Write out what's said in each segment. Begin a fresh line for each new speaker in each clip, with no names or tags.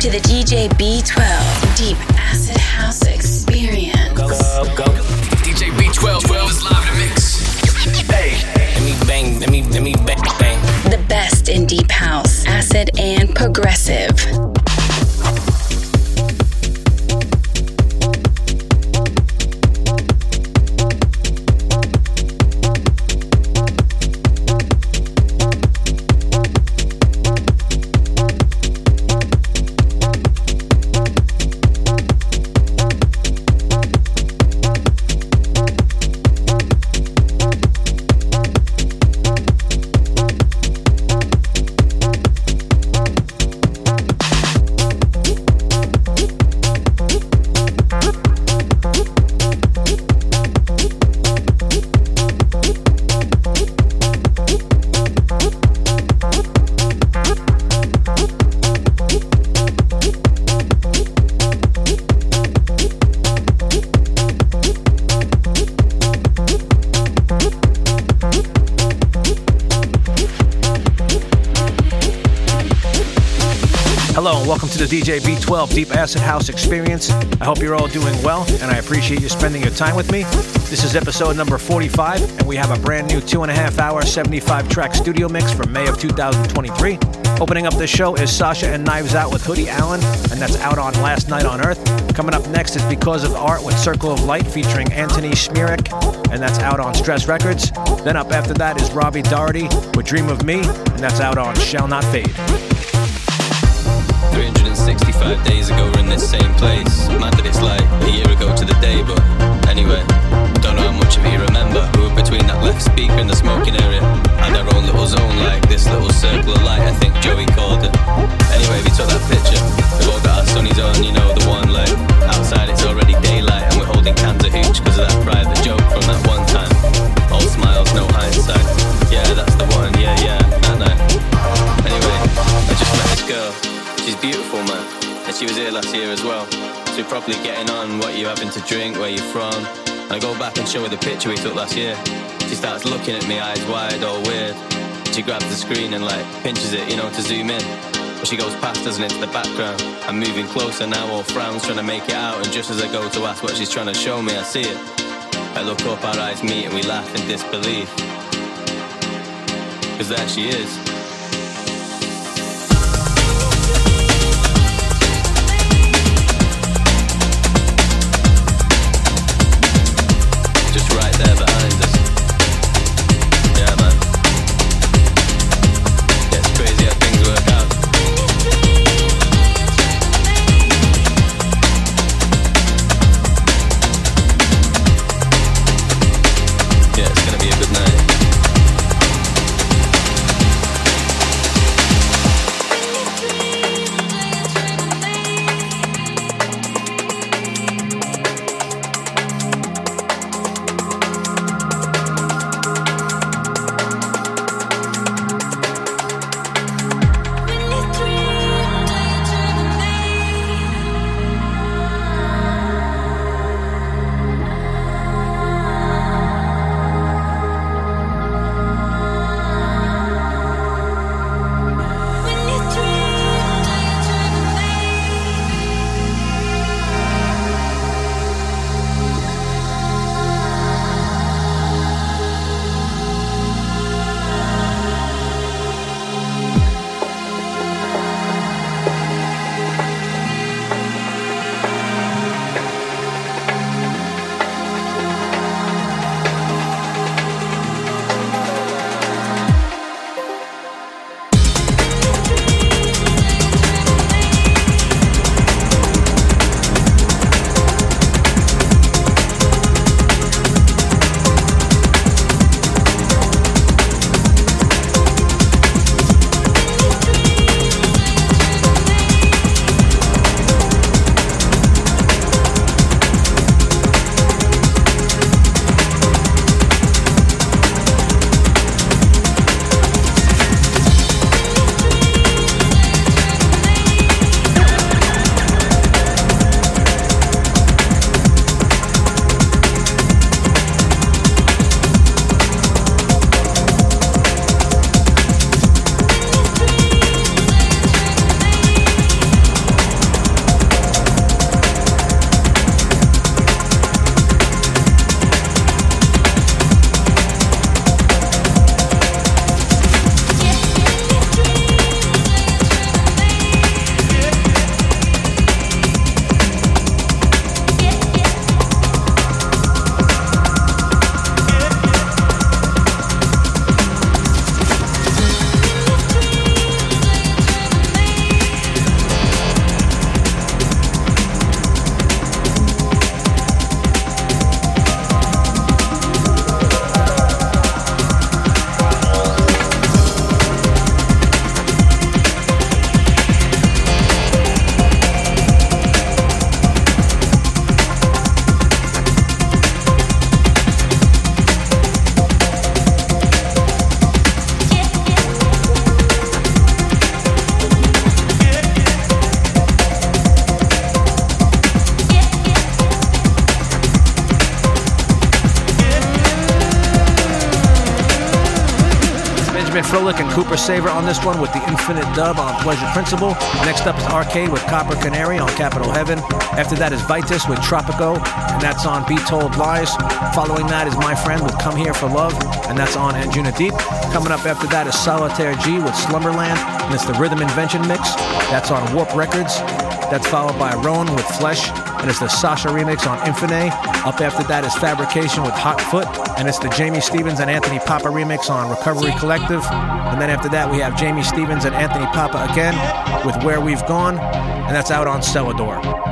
to the DJ B12 Deep Acid House Experience.
Go, go, go. DJ B12 12 is live the mix. Hey, let me bang, let me, let me bang, bang.
The best in Deep House, Acid, and Progressive.
DJ B12 Deep Acid House Experience. I hope you're all doing well, and I appreciate you spending your time with me. This is episode number 45, and we have a brand new two and a half hour, 75 track studio mix from May of 2023. Opening up the show is Sasha and Knives Out with Hoodie Allen, and that's out on Last Night on Earth. Coming up next is Because of Art with Circle of Light featuring Antony Szmierek, and that's out on Stress Records. Then up after that is Robbie Doherty with Dream of Me, and that's out on Shall Not Fade.
365 days ago, we're in this same place. Mad that it's like a year ago to the day, but anyway, don't know how much of you remember. We were between that left speaker and the smoking area, and our own little zone, like this little circle of light, I think Joey called it. Anyway, we took that picture. We've all got our sunnies on, you know, the one like outside it's already daylight, and we're holding cans of hooch because of that private joke from that one time. All smiles, no hindsight. Yeah, that's the one, yeah, yeah, that night. Anyway, I just met this girl. She's beautiful, man. And she was here last year as well. So properly getting on what you having to drink, where you're from. And I go back and show her the picture we took last year. She starts looking at me, eyes wide, all weird. She grabs the screen and like pinches it, you know, to zoom in. But she goes past us and into the background. I'm moving closer now, all frowns trying to make it out. And just as I go to ask what she's trying to show me, I see it. I look up, our eyes meet, and we laugh in disbelief. Cause there she is.
Cooper Saver on this one with the Infinite Dub on Pleasure Principle. Next up is Arqade with Copper Canary on Capital Heaven. After that is Vitess with Tropico, and that's on Be Told Lies. Following that is My Friend with Come Here for Love, and that's on Anjunadeep. Coming up after that is Solitaire Gee with Slumberland, and it's the Rhythm Invention Mix. That's on Warp Records. That's followed by Rone with Flesh, and it's the Sasha remix on InFiné. Up after that is Fabrication with Hot Foot, and it's the Jamie Stevens and Anthony Pappa remix on Recovery Collective. And then after that, we have Jamie Stevens and Anthony Pappa again with Where We've Gone, and that's out on
Selador.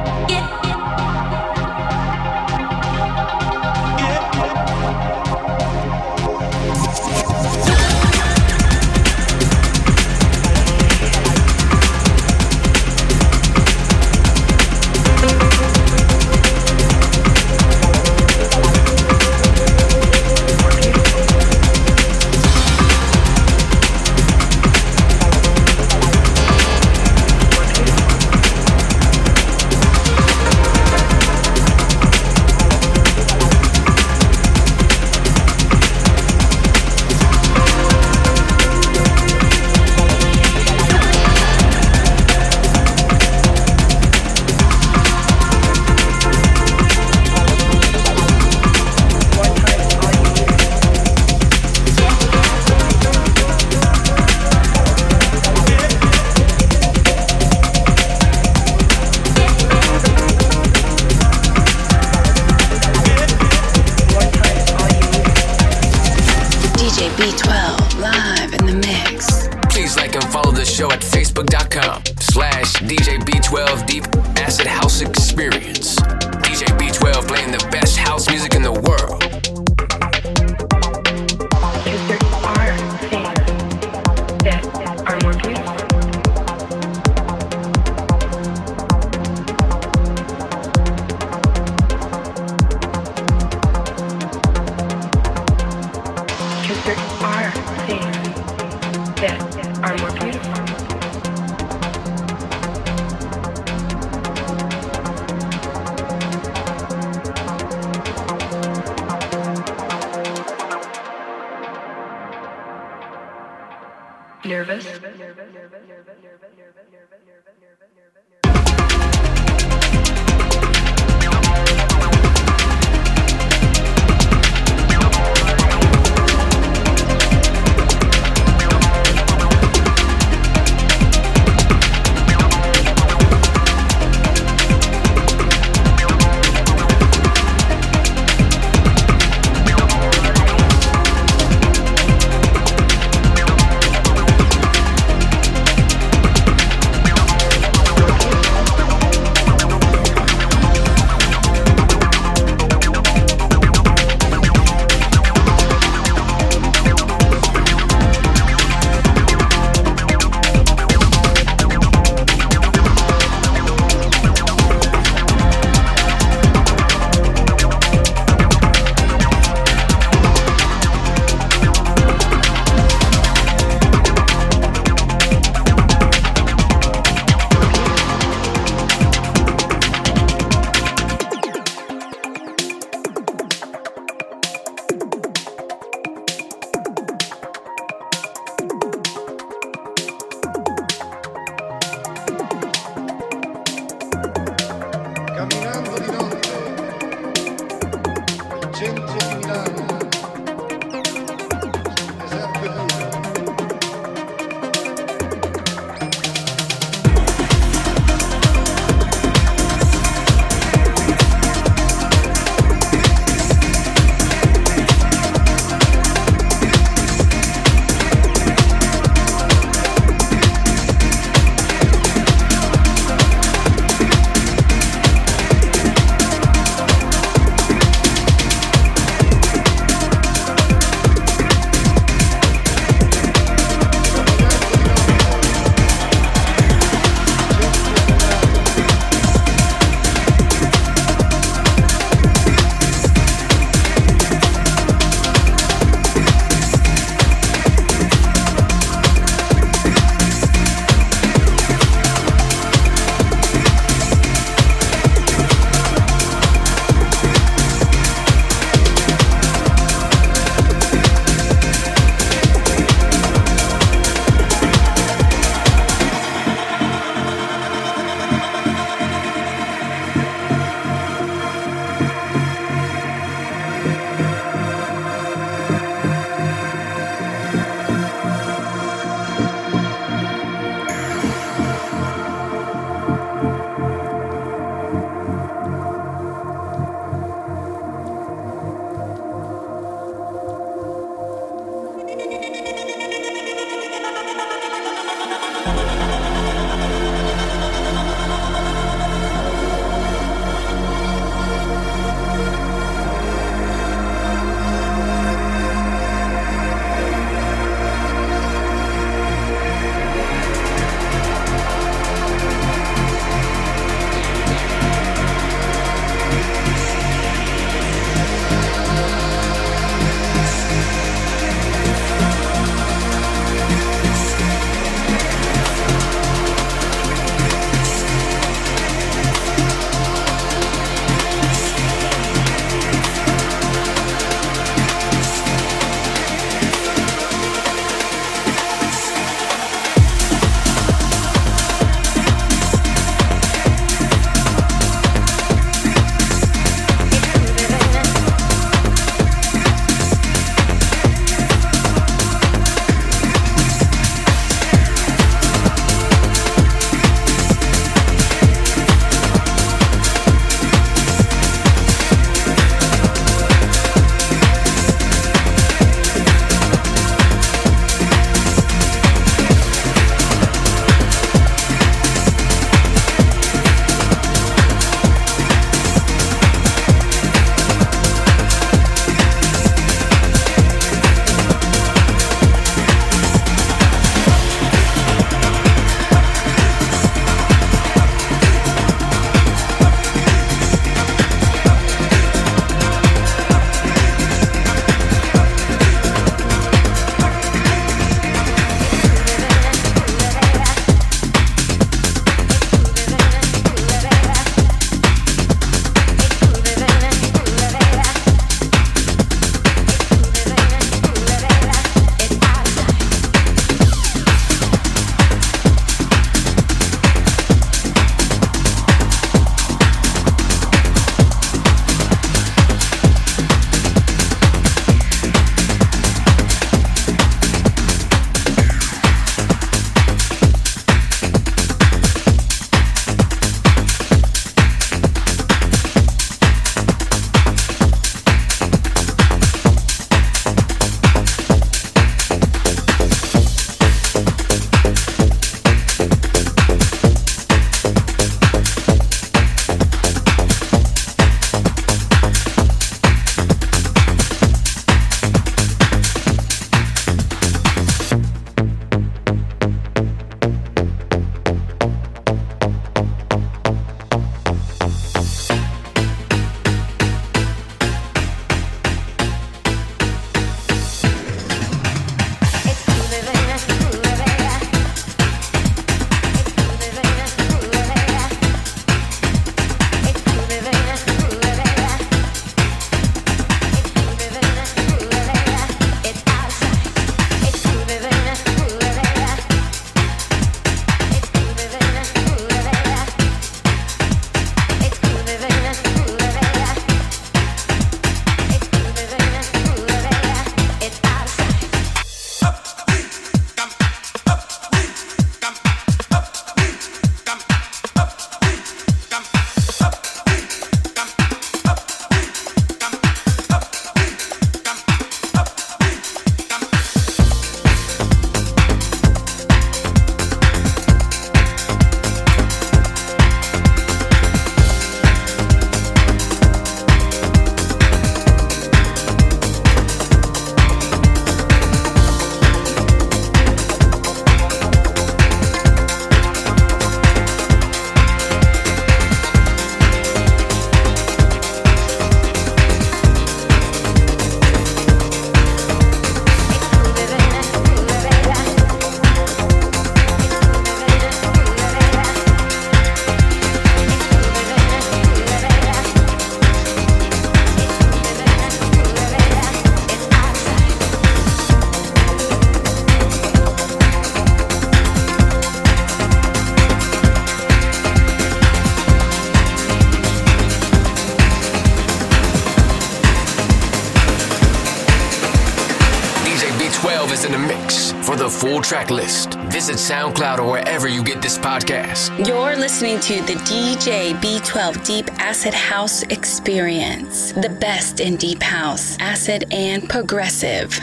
Track list, visit SoundCloud or wherever you get this podcast.
You're listening to the DJ B12 Deep Acid House Experience, the best in Deep House, Acid, and Progressive.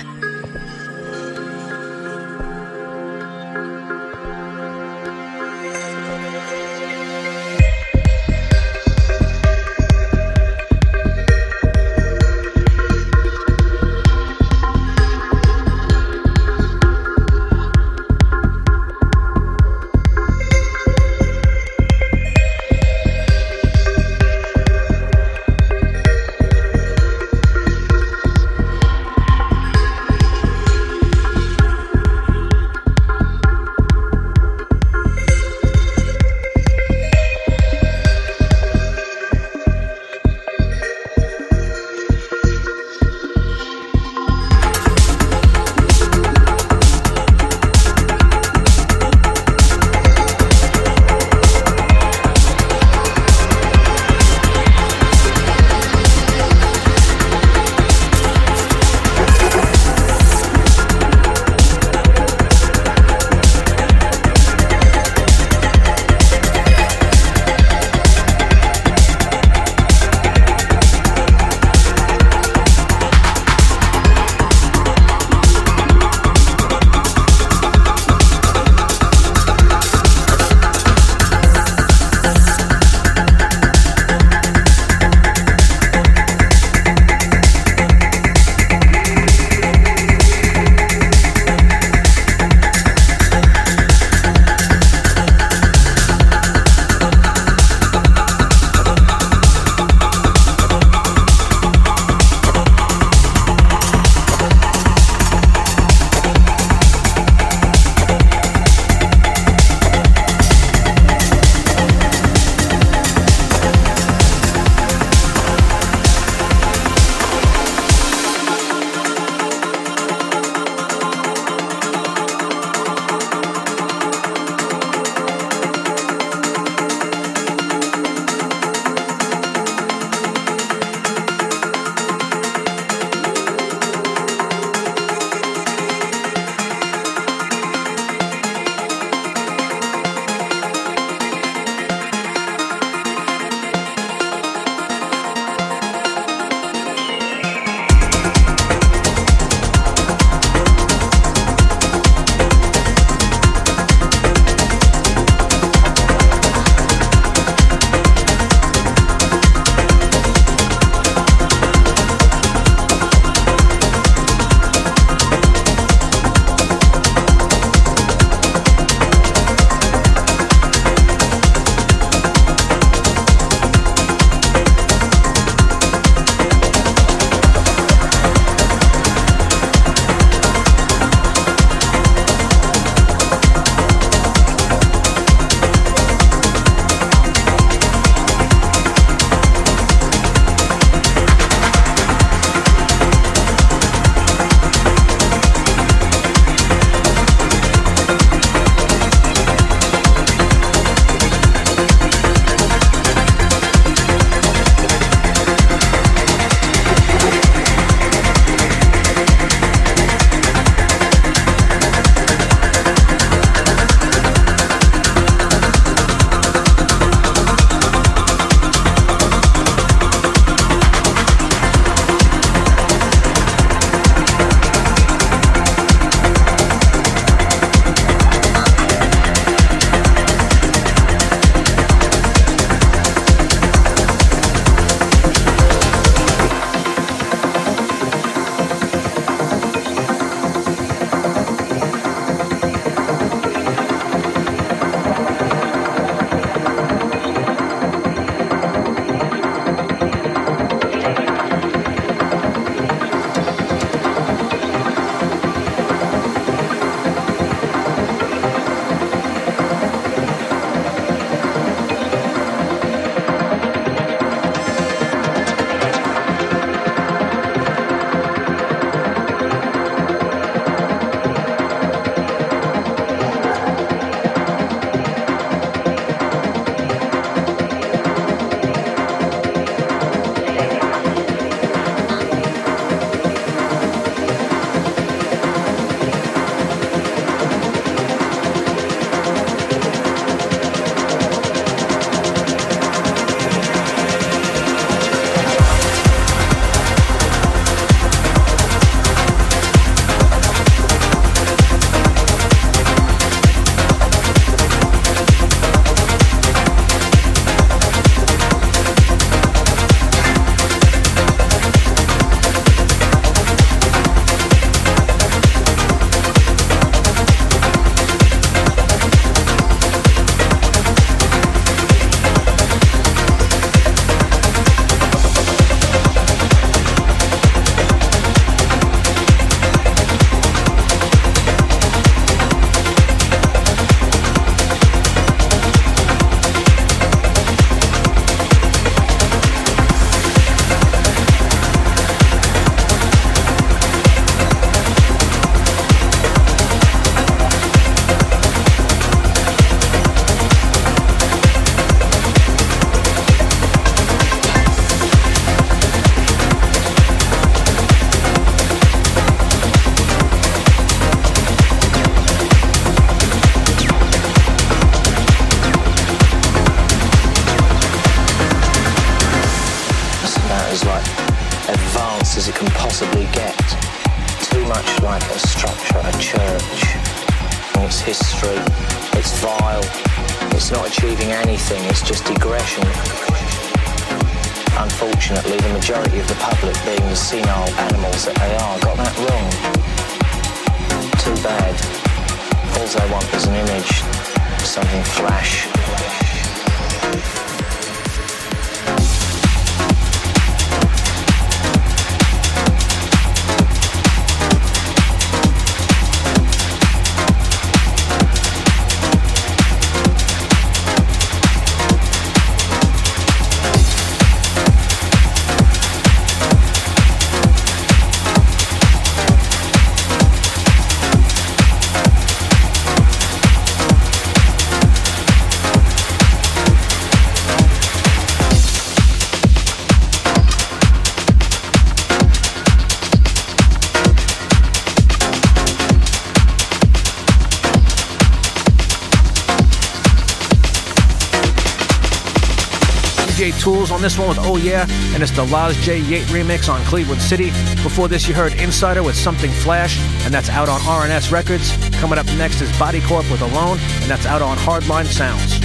This one with Oh Yeah, and it's the Loz J. Yate remix on Cleveland City. Before this, you heard Insider with Something Flash, and that's out on R&S Records. Coming up next is Body Corp with Alone, and that's out on Hardline Sounds.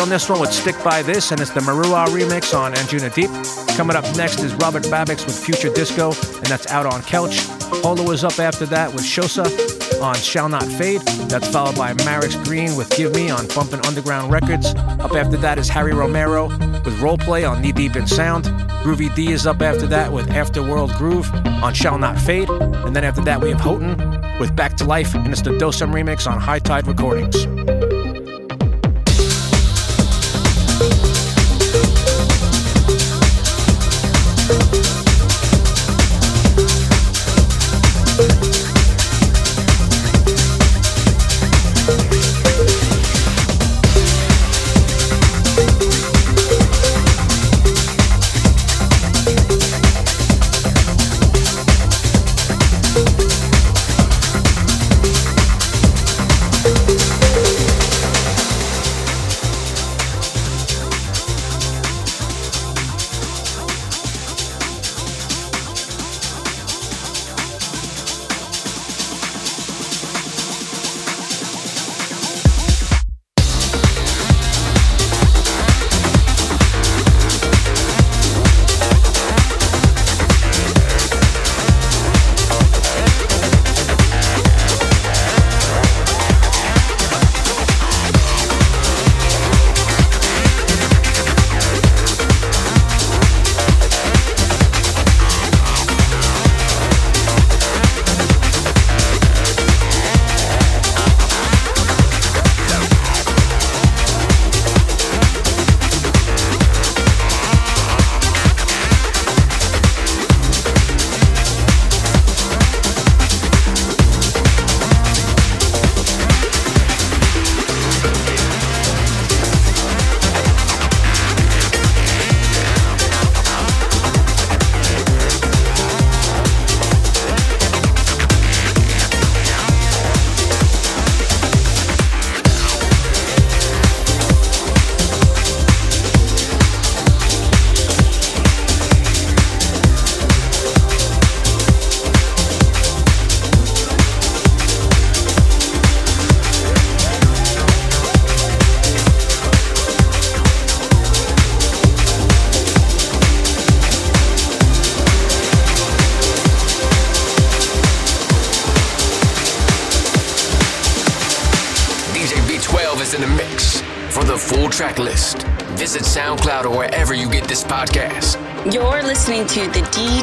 On this one with Stick By This, and it's the Maruwa remix on Anjunadeep. Coming up next is Robert Babicz with Future Disco, and that's out on Couch. Holo is up after that with Shosa on Shall Not Fade. That's followed by Marix Green with Give Me on Bumpin' Underground Records. Up after that is Harry Romero with Roleplay on Knee Deep in Sound. Groovy D is up after that with Afterworld Groove on Shall Not Fade. And then after that we have Hoten with Back to Life, and it's the Dosem remix on High Tide Recordings.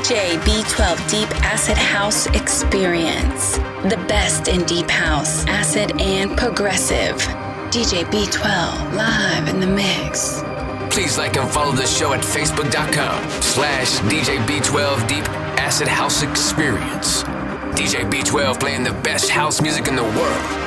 DJ B12 Deep Acid House Experience. The best in Deep House, Acid, and Progressive. DJ B12 live in the mix.
Please like and follow the show at facebook.com slash DJ B12 Deep Acid House Experience. DJ B12 playing the best house music in the world.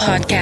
Podcast,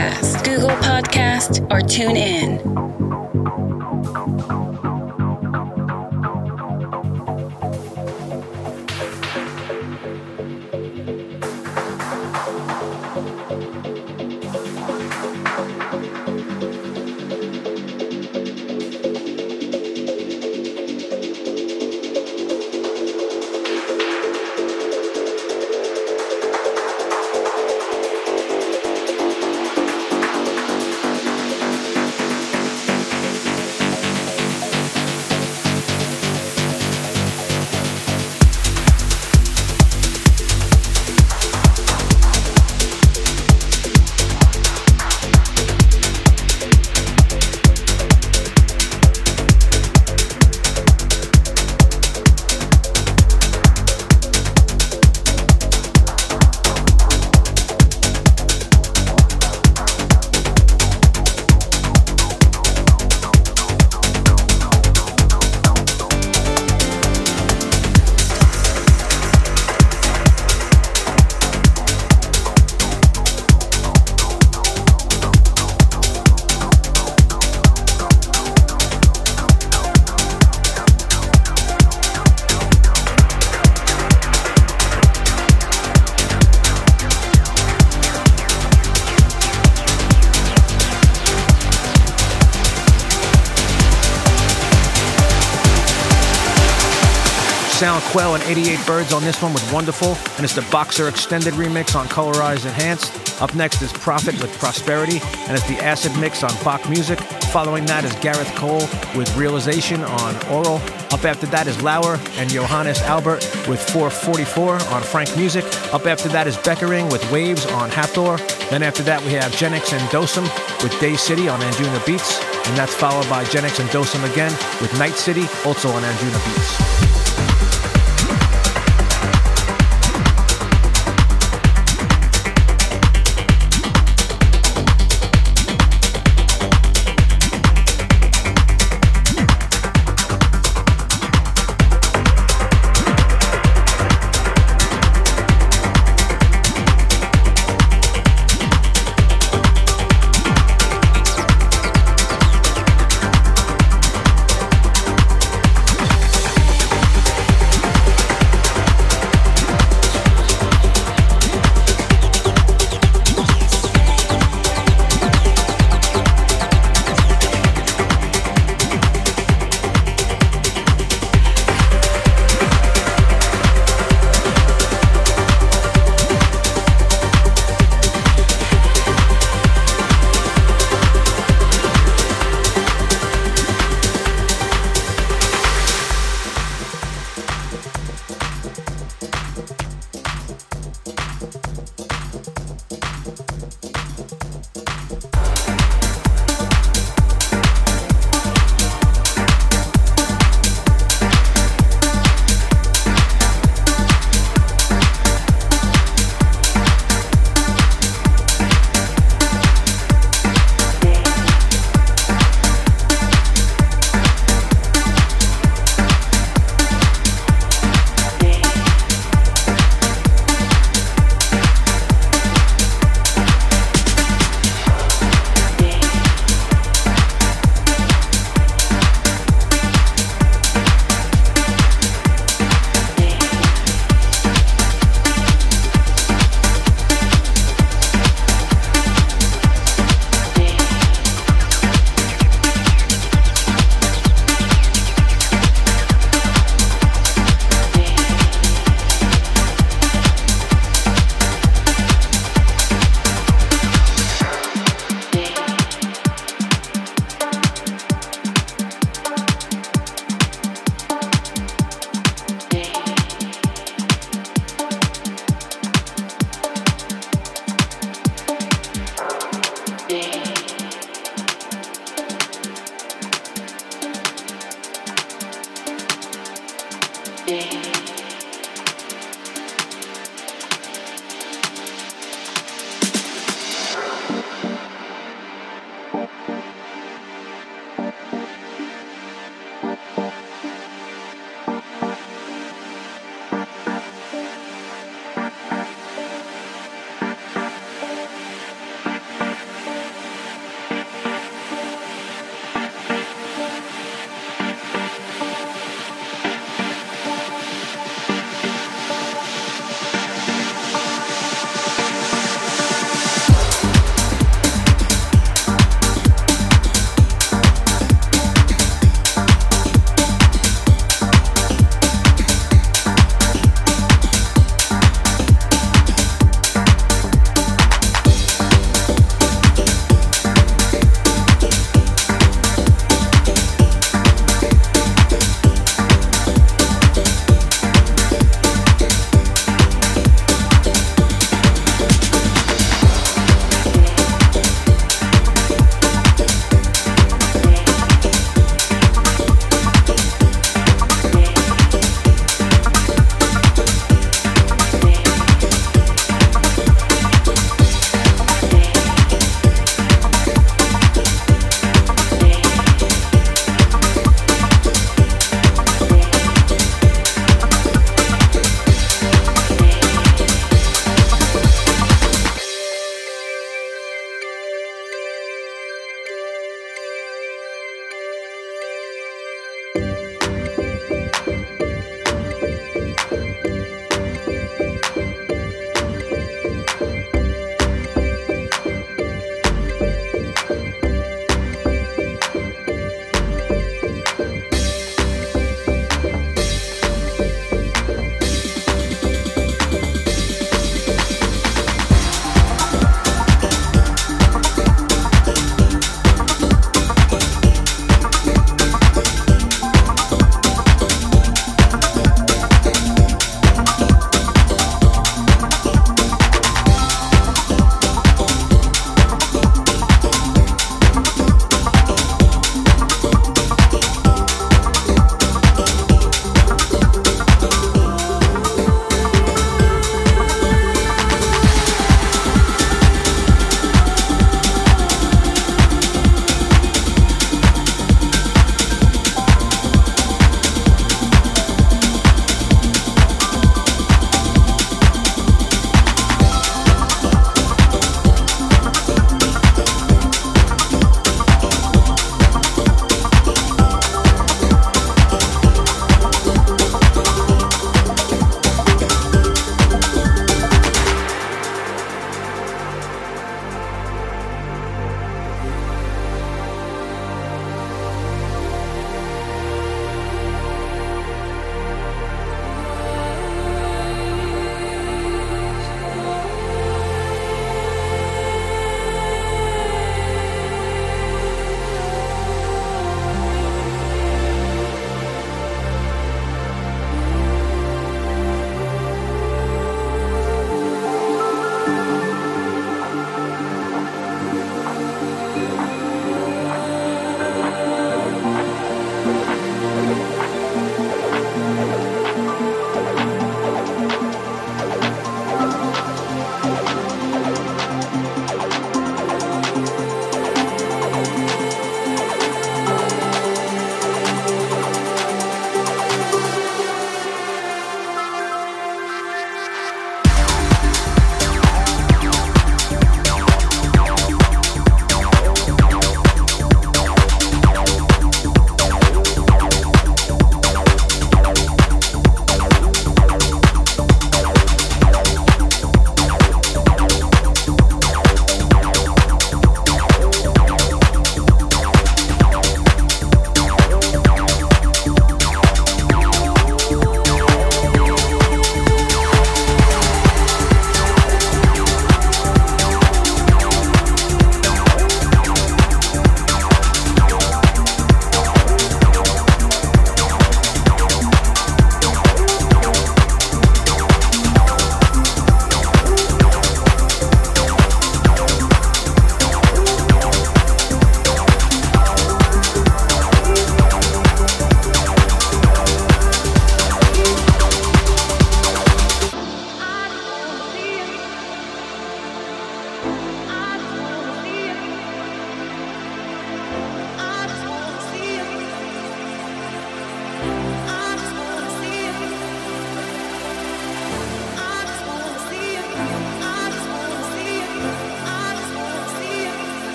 Quelle and 88 Birds on this one with Wonderful, and it's the Boxer Extended remix on Colorized Enhanced. Up next is Prophet with Prosperity, and it's the Acid mix on Bach Music. Following that is Gareth Cole with Realization on Ohral. Up after that is Lauer and Johannes Albert with 444 on Frank Music. Up after that is Beckeringh with Waves on Hathōr. Then after that we have Genix and Dosem with Day City on Anjunabeats. And that's followed by Genix and Dosem again with Night City, also on Anjunabeats.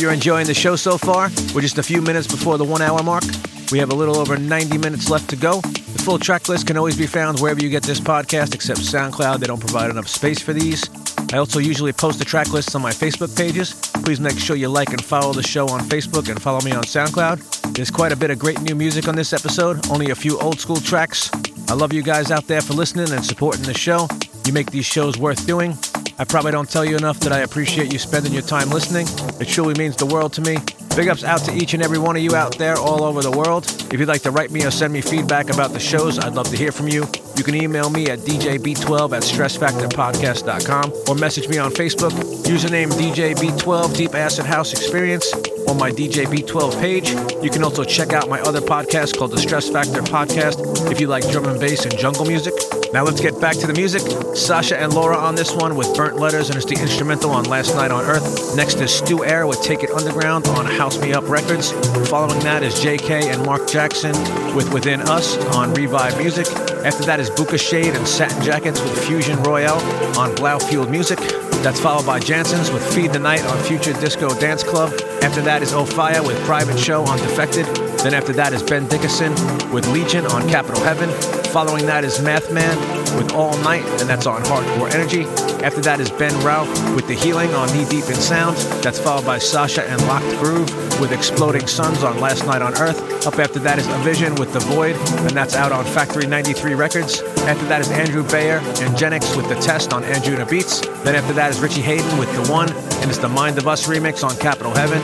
You're enjoying the show so far. We're just a few minutes before the one hour mark. We have a little over 90 minutes left to go. The full track list can always be found wherever you get this podcast, except SoundCloud. They don't provide enough space for these. I also usually post the track lists on my Facebook pages. Please make sure you like and follow the show on Facebook and follow me on SoundCloud. There's quite a bit of great new music on this episode, only a few old school tracks. I love you guys out there for listening and supporting the show. You make these shows worth doing. I probably don't tell you enough that I appreciate you spending your time listening. It truly means the world to me. Big ups out to each and every one of you out there all over the world. If you'd like to write me or send me feedback about the shows, I'd love to hear from you. You can email me at djb12 at stressfactorpodcast.com or message me on Facebook. Username DJB12 Deep Acid House Experience on my DJB12 page. You can also check out my other podcast called the Stress Factor Podcast if you like drum and bass and jungle music. Now let's get back to the music. Sasha and lau.ra on this one with Burnt Letters, and it's the instrumental on Last Night on Earth. Next is Stu Air with Take It Underground on House Me Up Records. Following that is JK and Mark Jackson with Within Us on Revive Music. After that is Booka Shade and Satin Jackets with Fusion Royale on Blau Blaufield Music. That's followed by Jansen's with Feed the Night on Future Disco Dance Club. After that is Ophia with Private Show on Defected. Then after that is Ben Dickinson with Legion on Capital Heaven. Following that is Math Man with All Night, and that's on Hardcore Energy. After that is Ben Rauch with The Healing on Knee Deep in Sound. That's followed by Sasha and Locked Groove with Exploding Suns on Last Night on Earth. Up after that is A Vision with The Void, and that's out on Factory 93 Records. After that is Andrew Bayer and Genix with The Test on Anjunabeats. Then after that is Richie Hayden with The One, and it's the Mind of Us remix on Capital Heaven.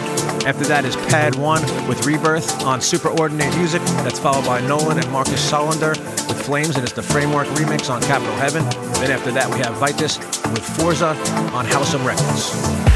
After that is Pad 1 with Rebirth on Superordinate Music. That's followed by Nolan and Marcus Solander with Flames, and it's the Framework remix on Capital Heaven. Then after that, we have Vitess with Forza on Howsam Records.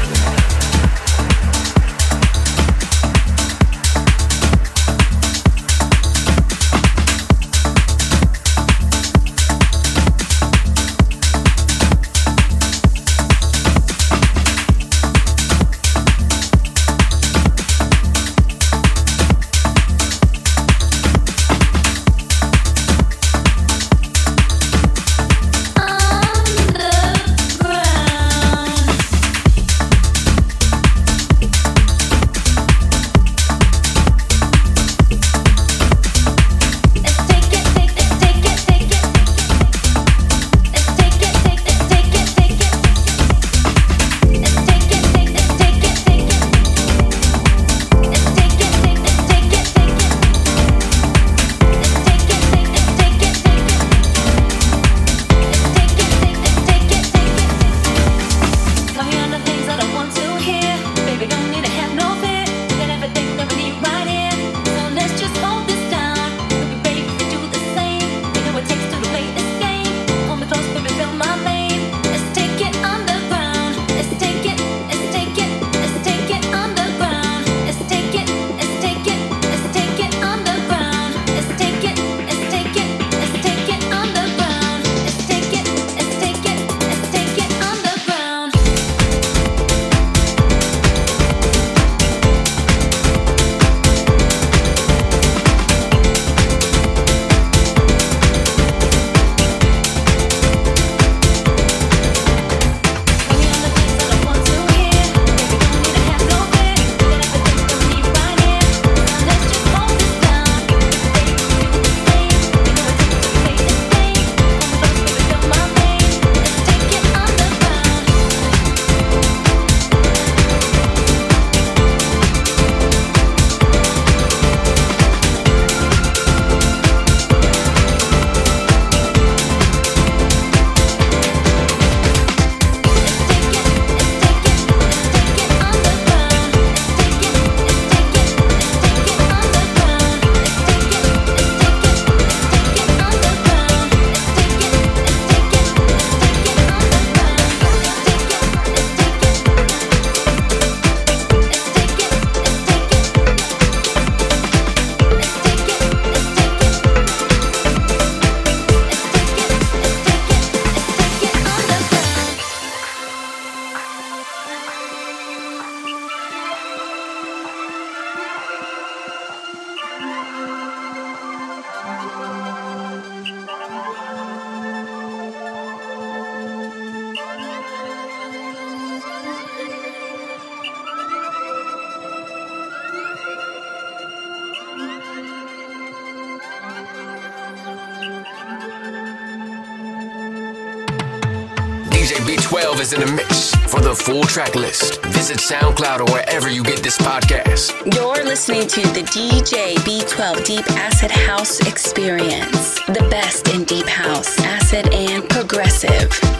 Listening to the DJ B12 Deep Acid House Experience. The best in Deep House, Acid, and Progressive.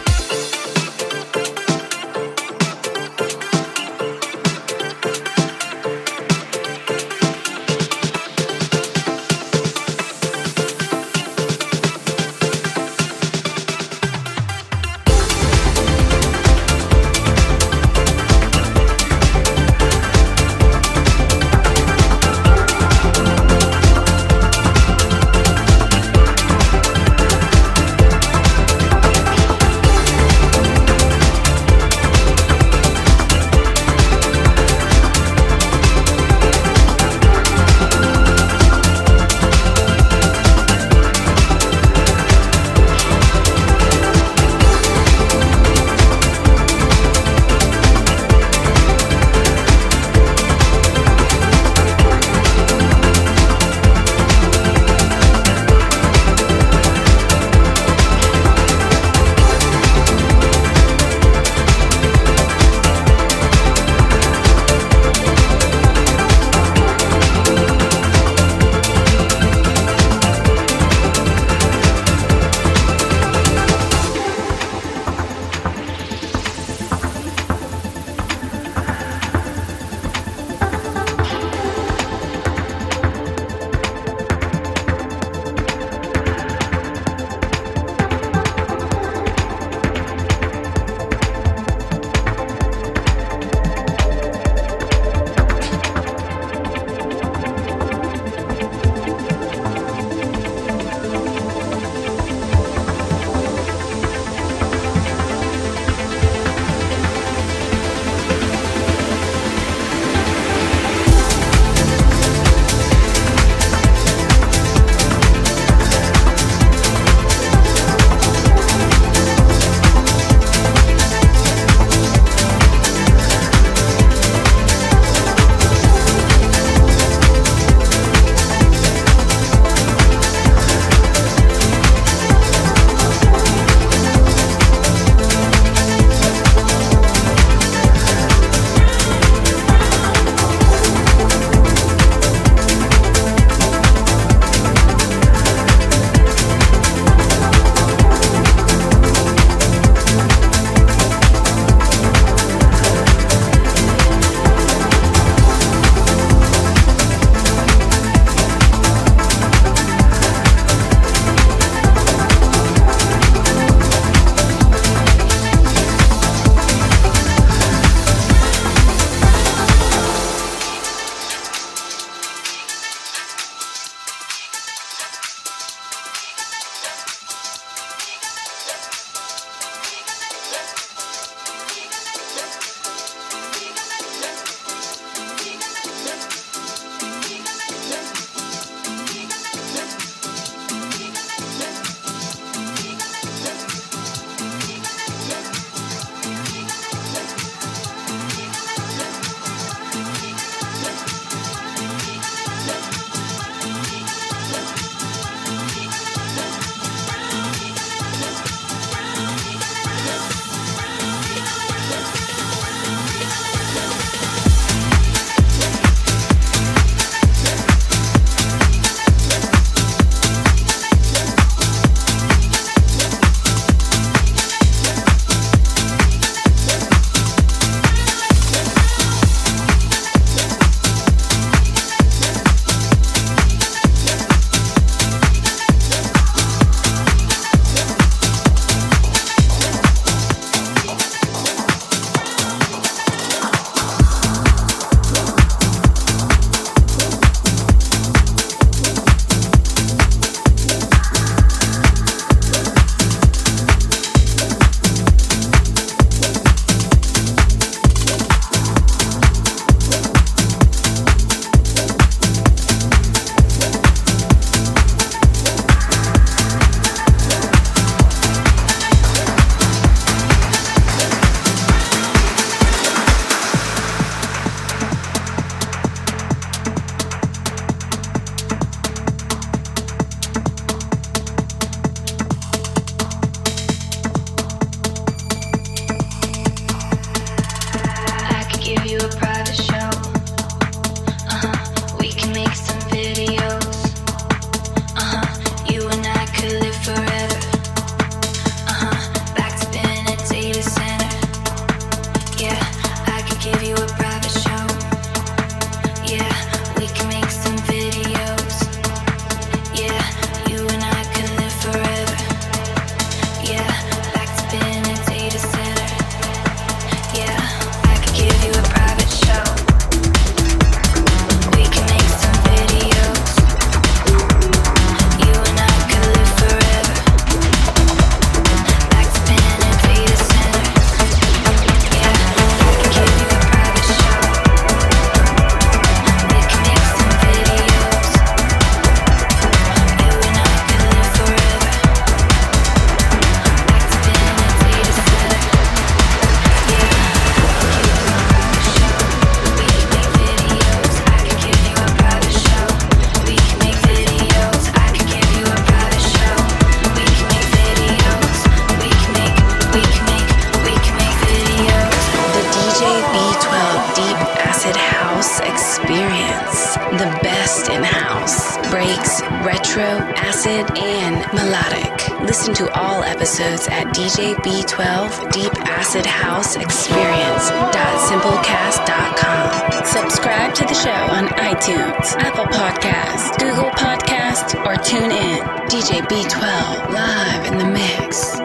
listen to all episodes at DJB12 Deep Acid House Experience.simplecast.com.
Subscribe
to the show on iTunes, Apple Podcasts, Google Podcasts, or TuneIn. DJB12 live in the mix.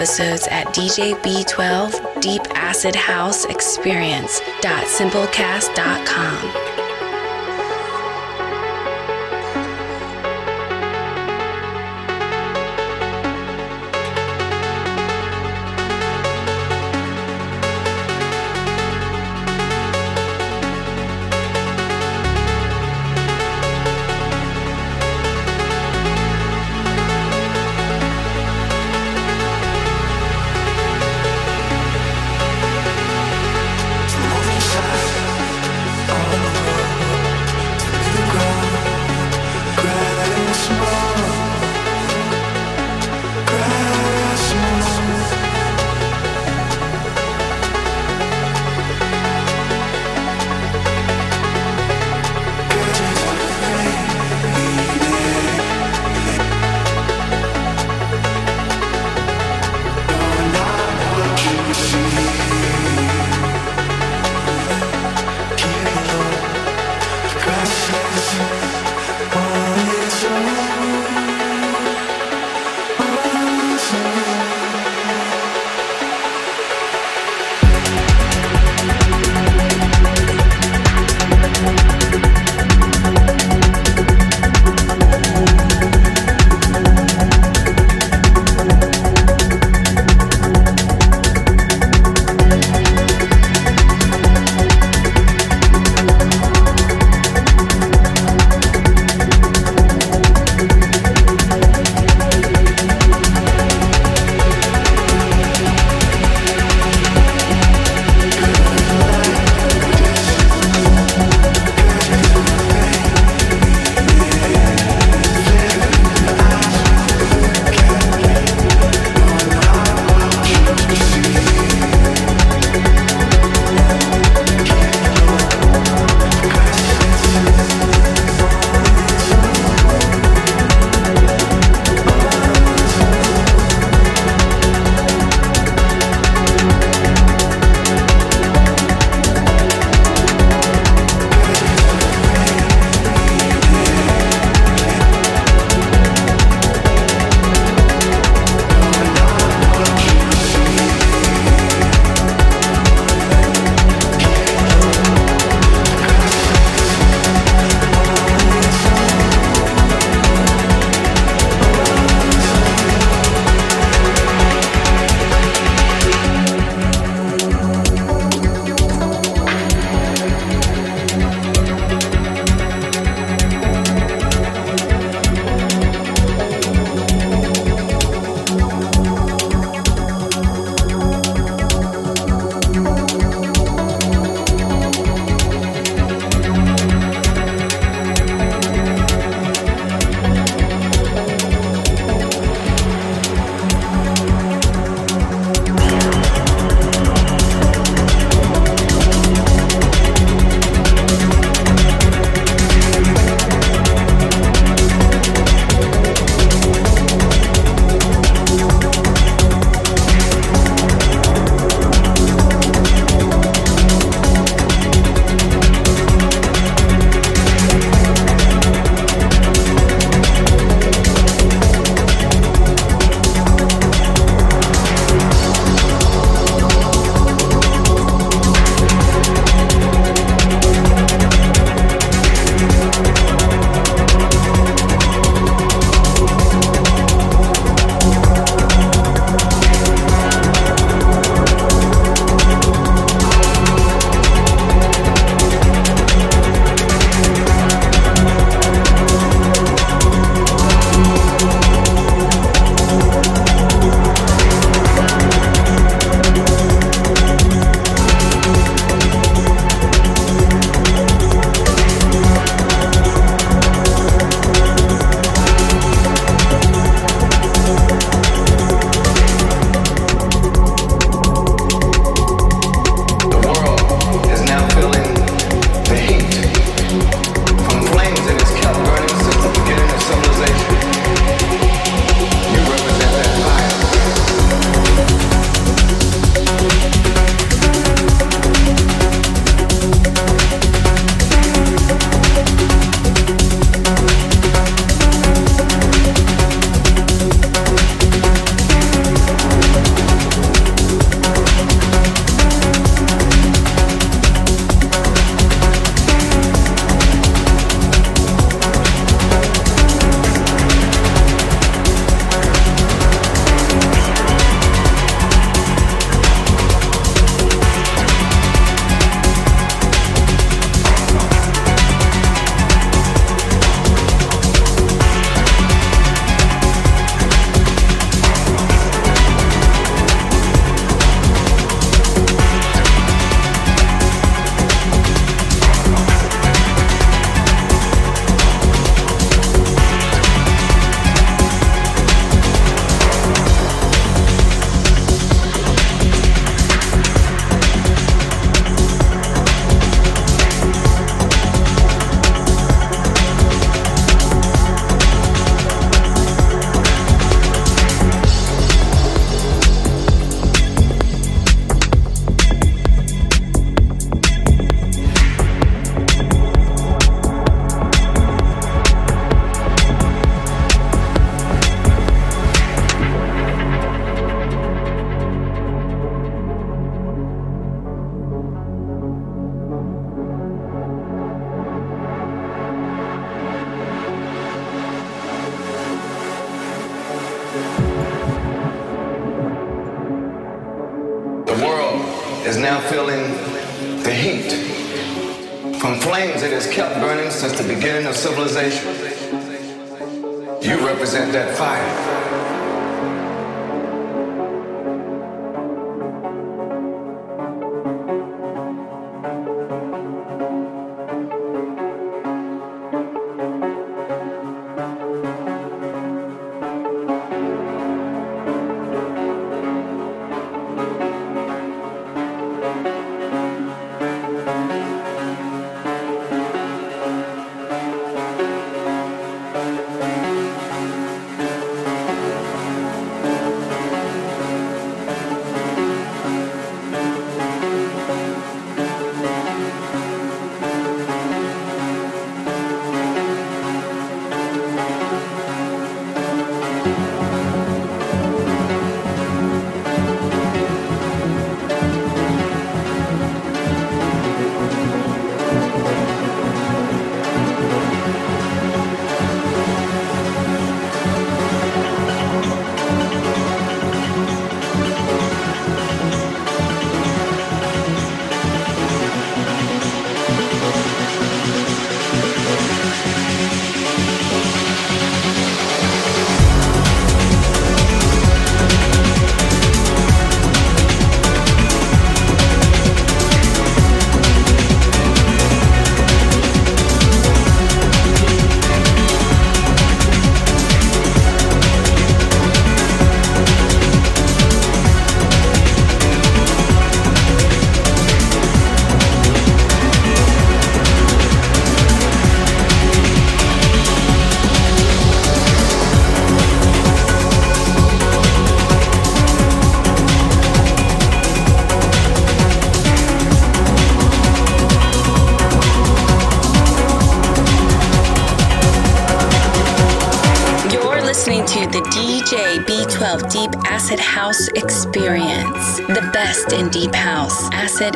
Episodes at DJB12 Deep Acid House Experience.simplecast.com.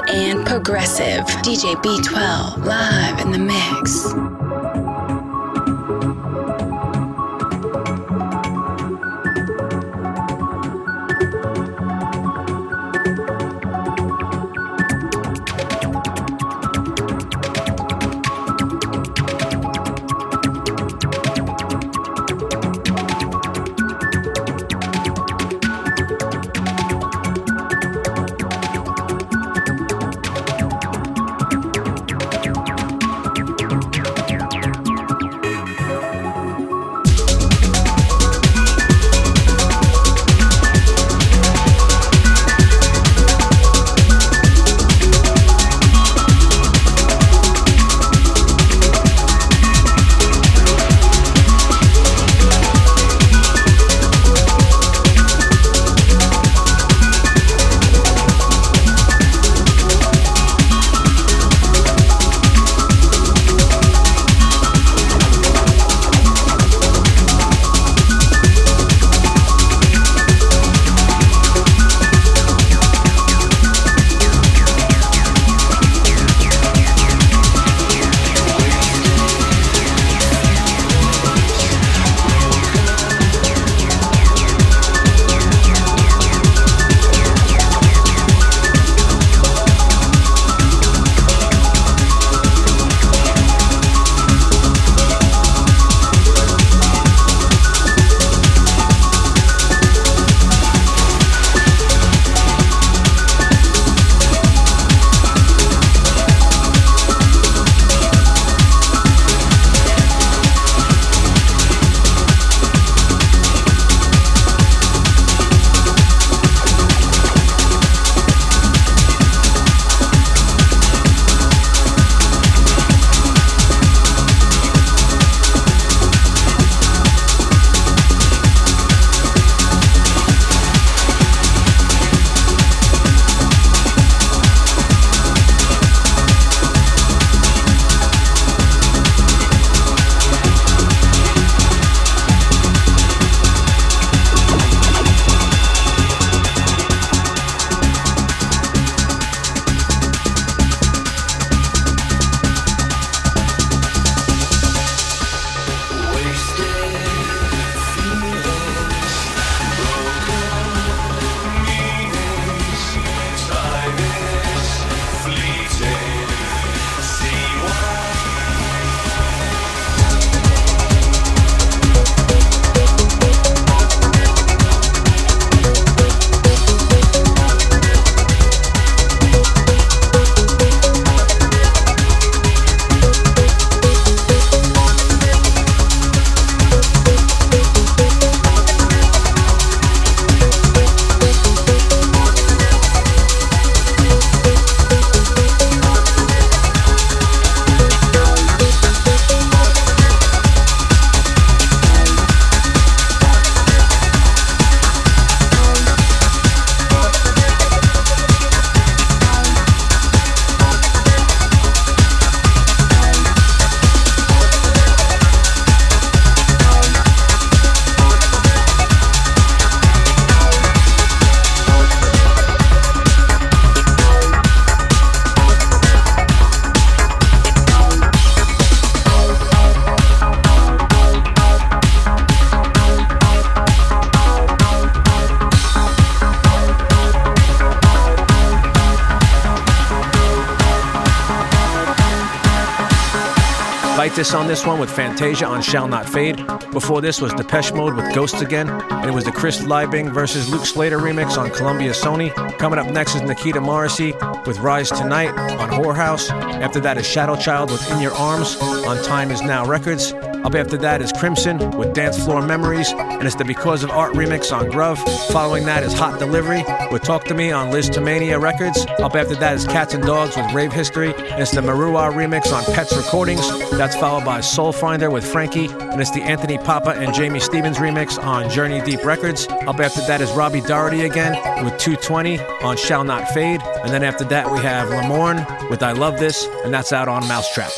and progressive. DJ B12 live in the mix.
Atlantis on this one with Fantasia on Shall Not Fade. Before this was Depeche Mode with Ghosts Again, and it was the Chris Liebing versus Luke Slater remix on Columbia Sony. Coming up next is Nikita Morrissey with Rise Tonight on Whorehouse. After that is Shadow Child with In Your Arms on Time Is Now Records. Up after that is Crimson with Dance Floor Memories, and it's the Because of Art remix on Grove. Following that is Hot Delivery with Talk to Me on Liz Tomania Records. Up after that is Cats and Dogs with Rave History, and it's the Maruwa remix on Pets Recordings. That's followed by Soul Finder with Frankie, and it's the Anthony Pappa and Jamie Stevens remix on Journey Deep Records. Up after that is Robbie Doherty again with 220 on Shall Not Fade, and then after that we have Lamorne with I Love This, and that's out on Mousetrap.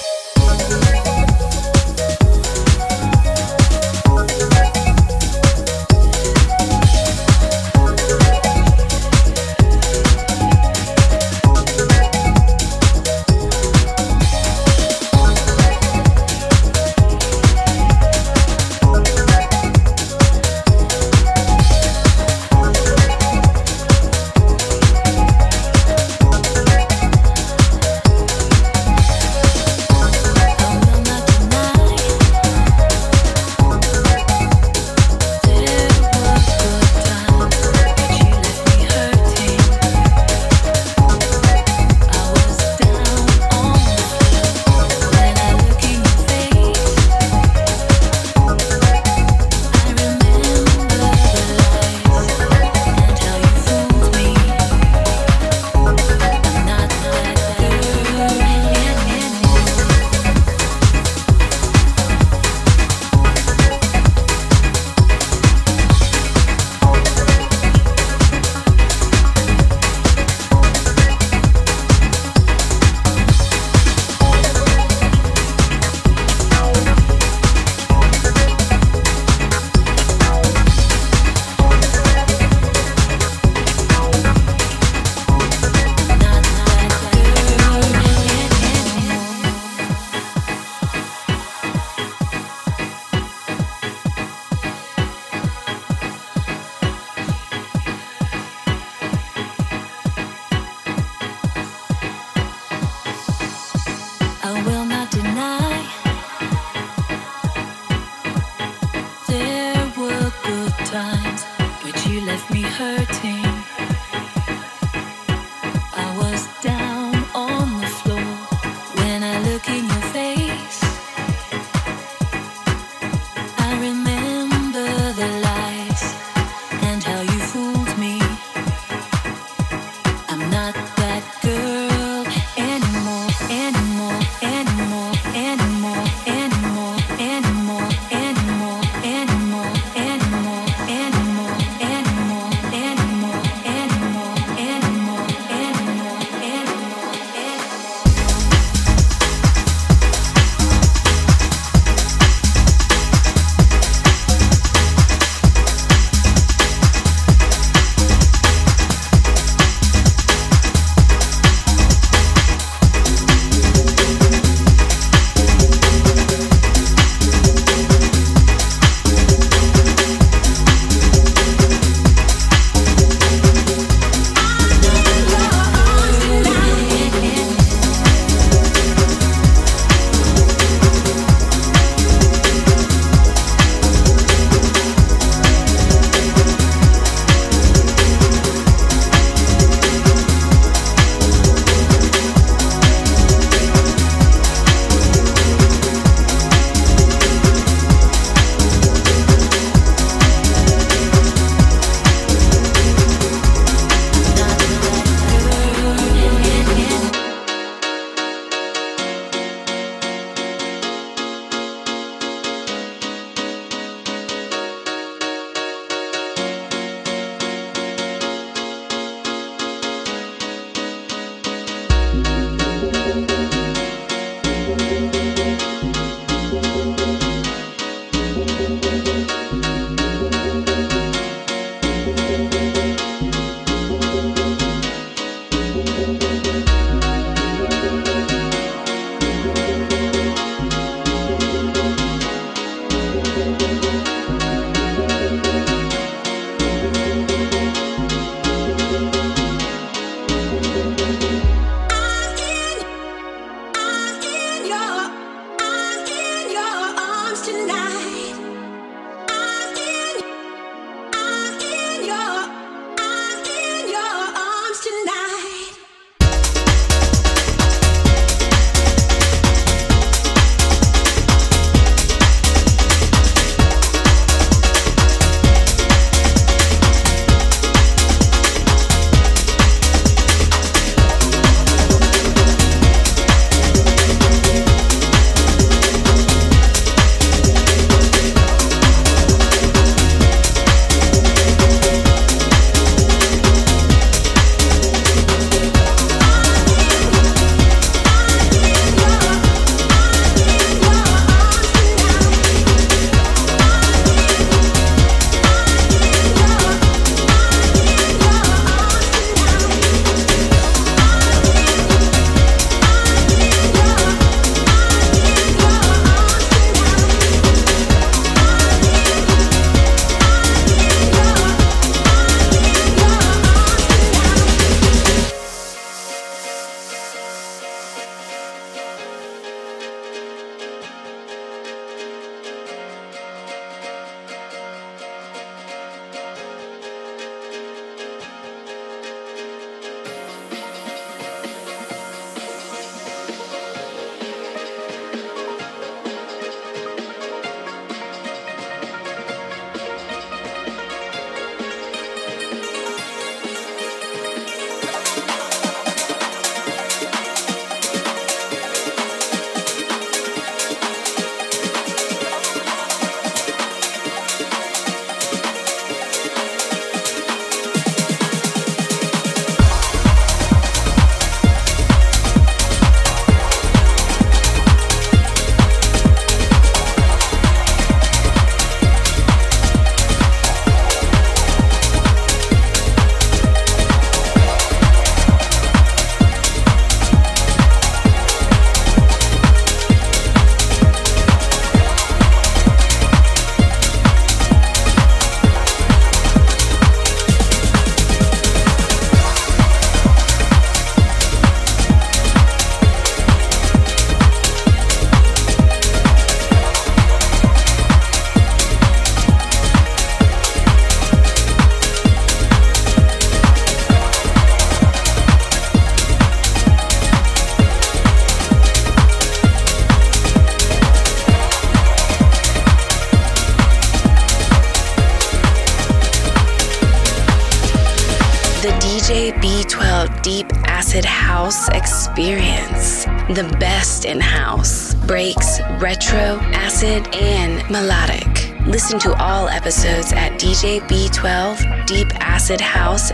Episodes at DJ B12 Deep Acid House.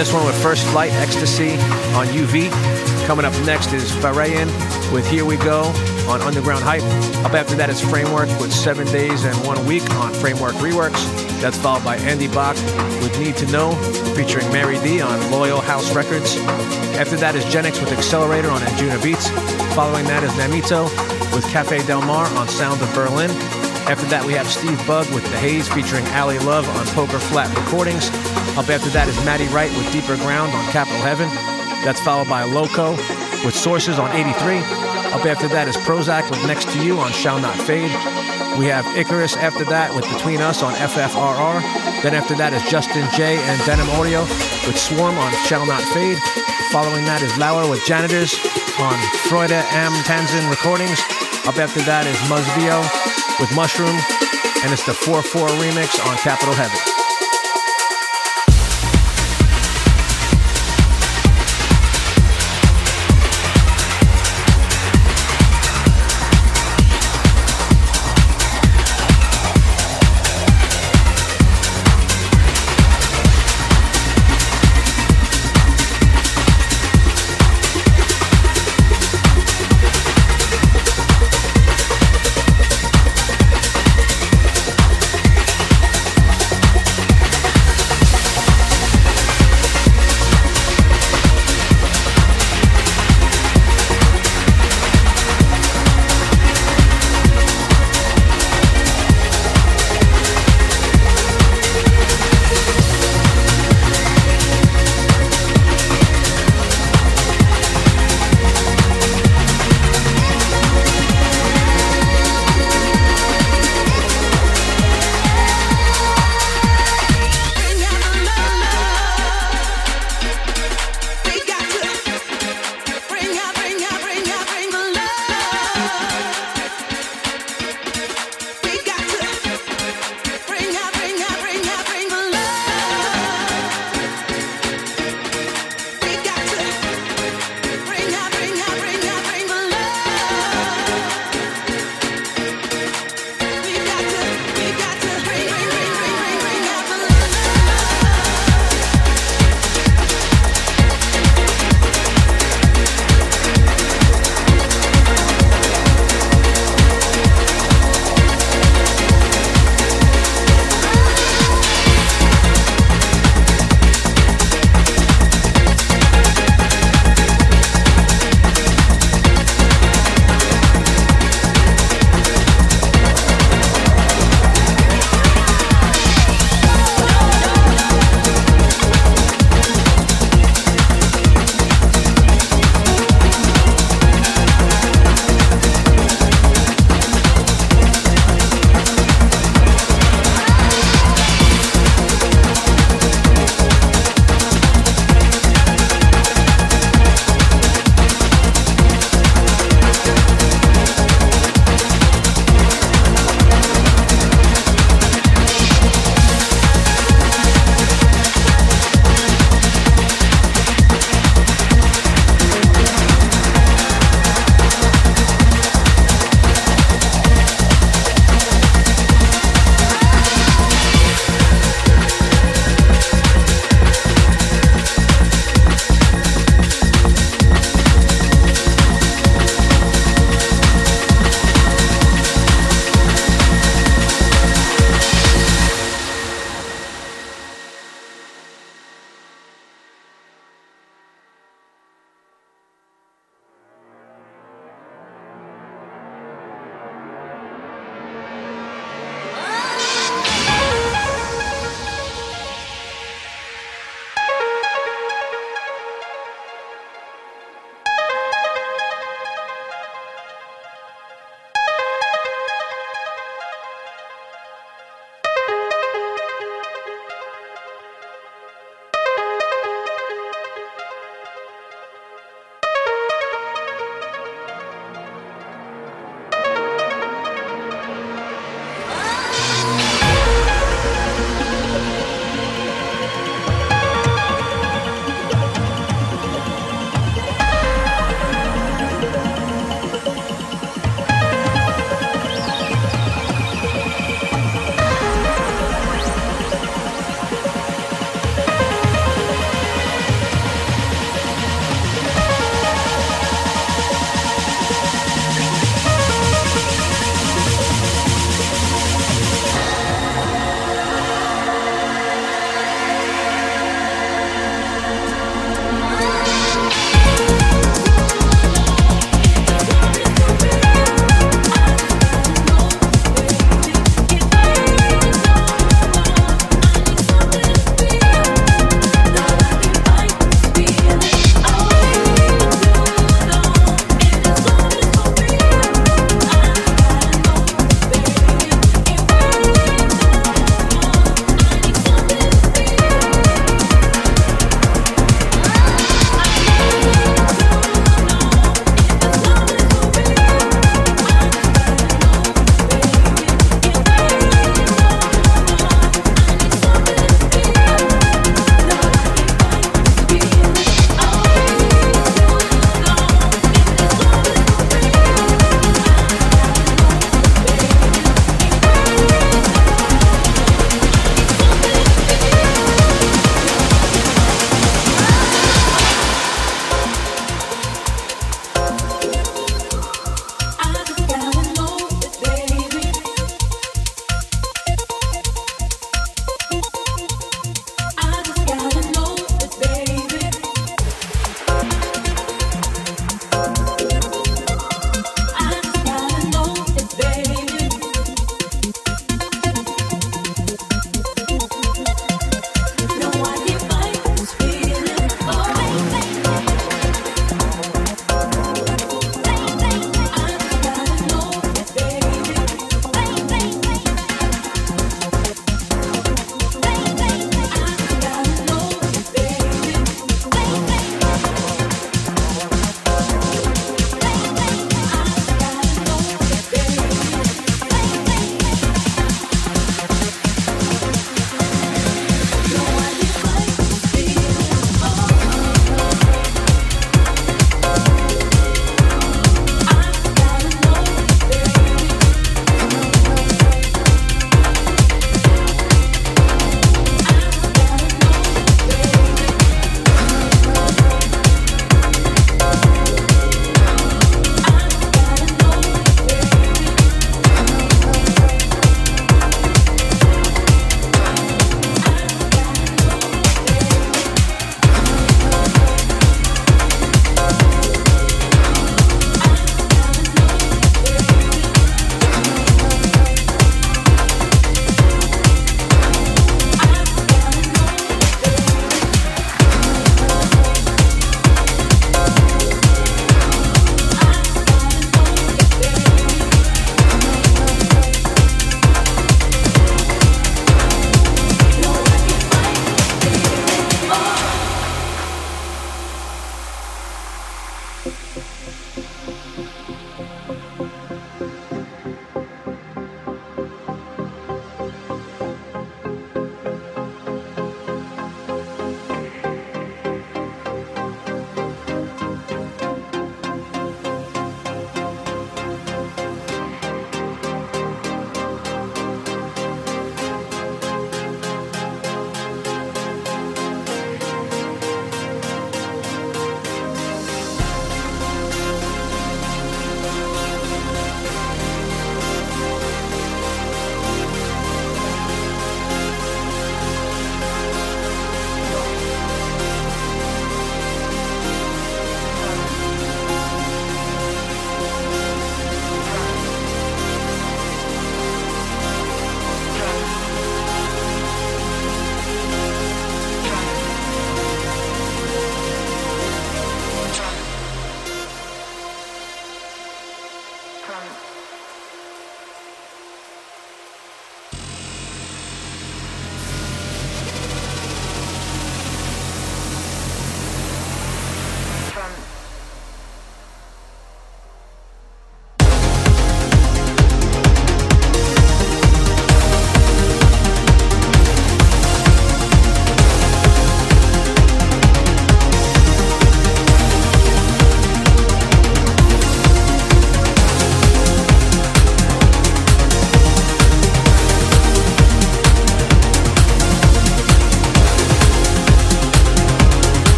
This one with First Flight, Ecstasy on UV. Coming up next is Farayan with Here We Go on Underground Hype. Up after that is Framework with Seven Days and One Week on Framework Reworks. That's followed by Andy Bach with Need to Know featuring Mary D on Loyal House Records. After that is Genix with Accelerator on Anjunabeats. Following that is Namito with Cafe Del Mar on Sound of Berlin. After that, we have Steve Bug with The Haze featuring Ali Love on Poker Flat Recordings. Up after that is Maddie Wright with Deeper Ground on Capital Heaven. That's followed by Loco with Sources on 83. Up after that is Prozac with Next to You on Shall Not Fade. We have Icarus after that with Between Us on FFRR. Then after that is Justin J and Denim Audio with Swarm on Shall Not Fade. Following that is Lauer with Janitors on Freude am Tanzen Recordings. Up after that is Muzvio with Mushroom, and it's the 4-4 remix on Capital Heaven.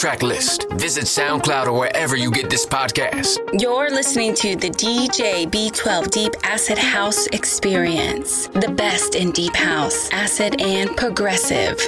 Track list, visit SoundCloud or wherever you get this podcast.
You're listening to the DJ B12 Deep Acid House Experience, the best in Deep House, Acid, and Progressive.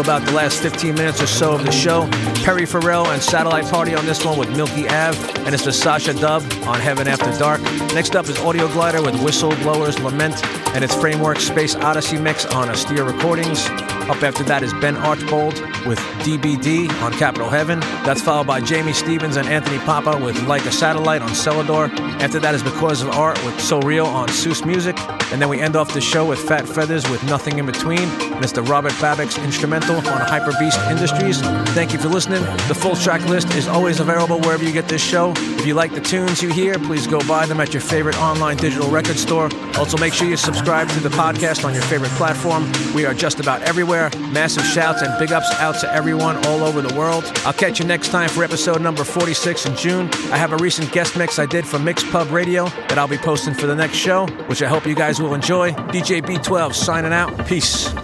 About the last 15 minutes or so of the show. Perry Farrell and Satellite Party on this one with Milky Ave, and it's the Sasha dub on Heaven After Dark. Next up is Audio Glider with Whistleblowers Lament and its Framework Space Odyssey mix on Astir Recordings. Up after that is Ben Archbold with DBD on Capital Heaven. That's followed by Jamie Stevens and Anthony Pappa with Like a Satellite on Selador. After that is Because of Art with So Real on Seuss Music. And then we end off the show with Fat Feathers with Nothing in Between. The Robert Babicz instrumental on Hyper Beast Industries. Thank you for listening. The full track list is always available wherever you get this show. If you like the tunes you hear, please go buy them at your favorite online digital record store. Also, make sure you subscribe to the podcast on your favorite platform. We are just about everywhere. Massive shouts and big ups out to everyone all over the world. I'll catch you next time for episode number 46 in June. I have a recent guest mix I did for Mix Pub Radio that I'll be posting for the next show, which I hope you guys will enjoy. DJ B12 signing out. Peace.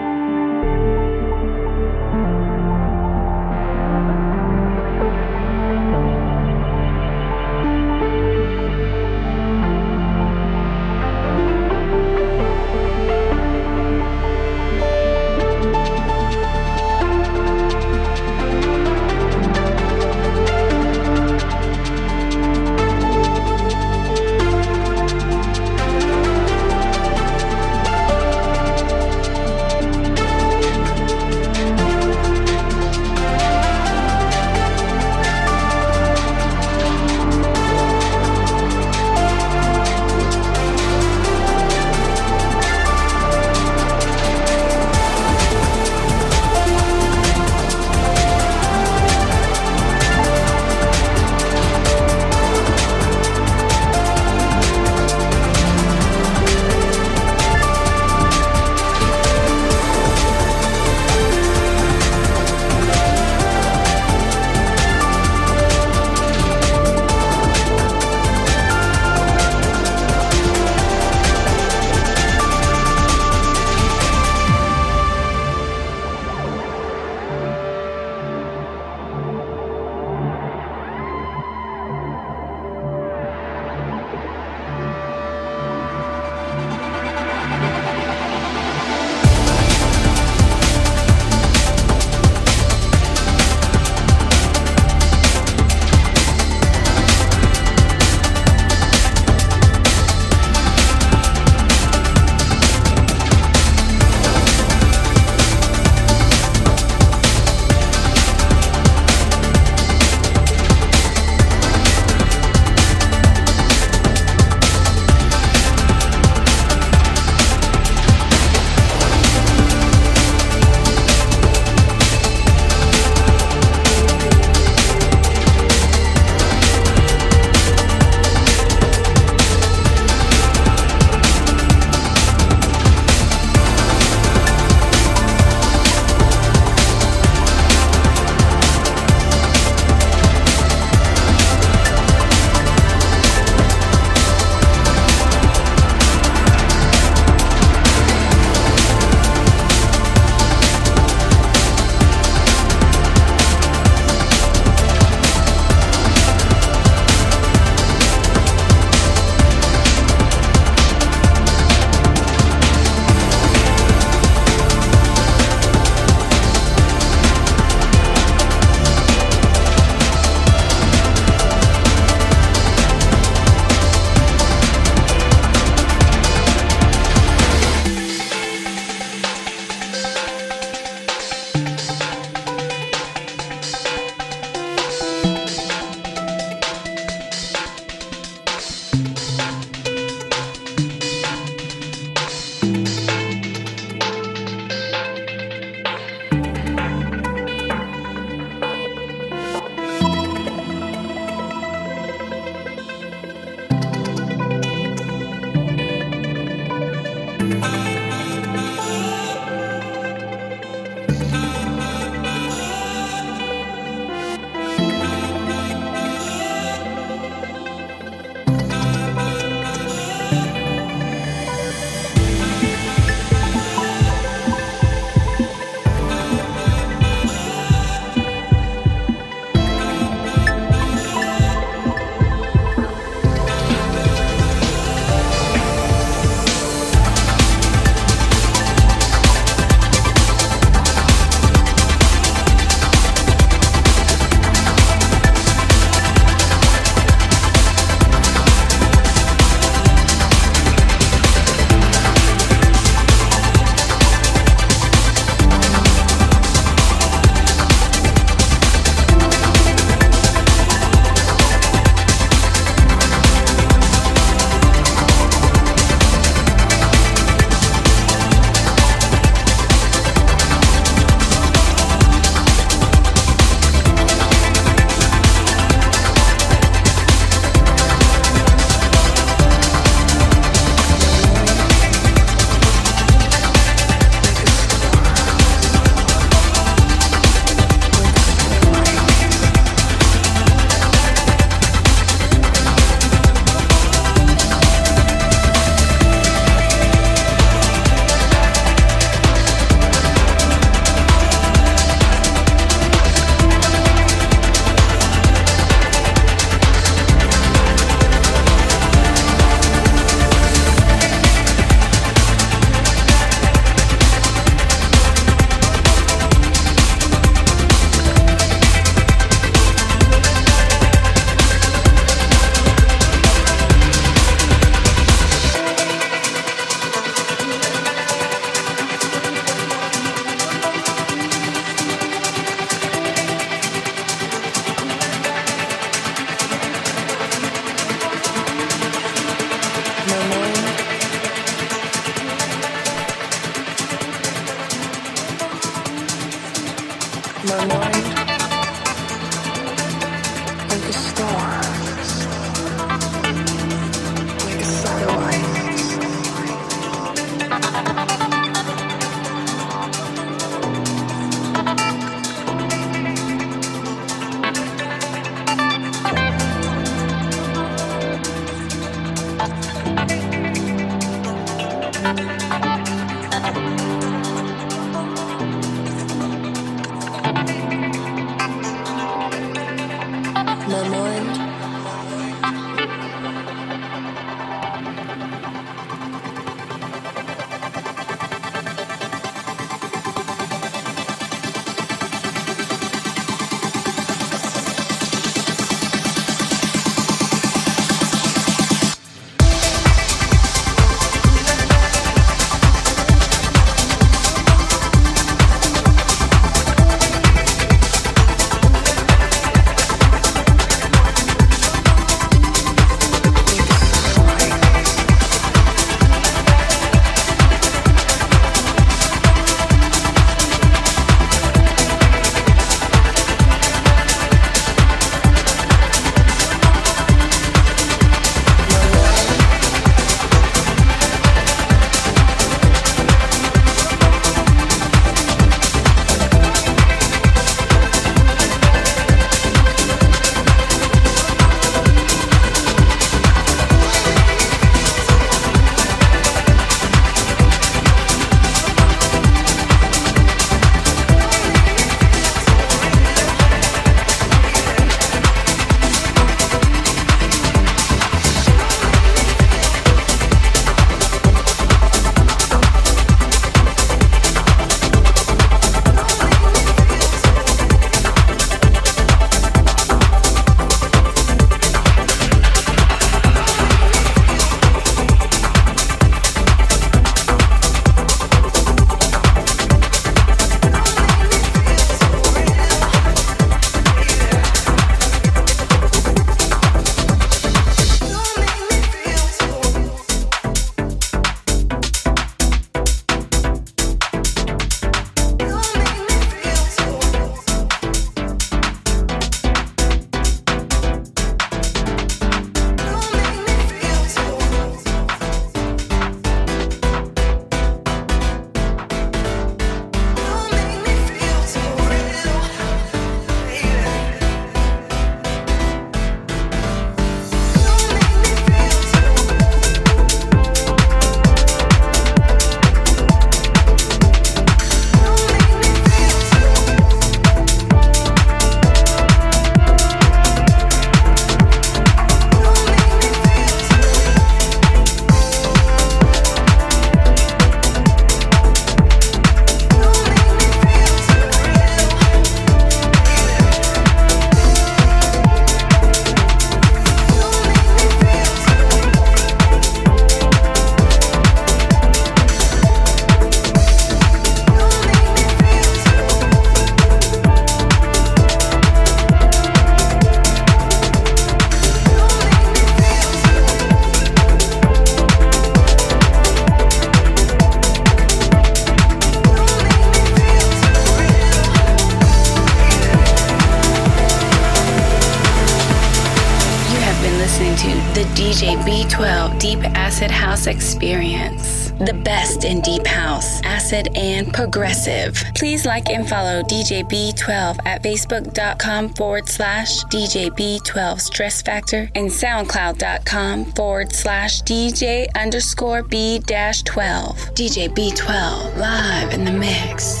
Progressive. Please like and follow DJ B12 at Facebook.com forward slash DJ B12 Stress Factor and SoundCloud.com forward slash DJ underscore B dash 12. DJ B12 live in the mix.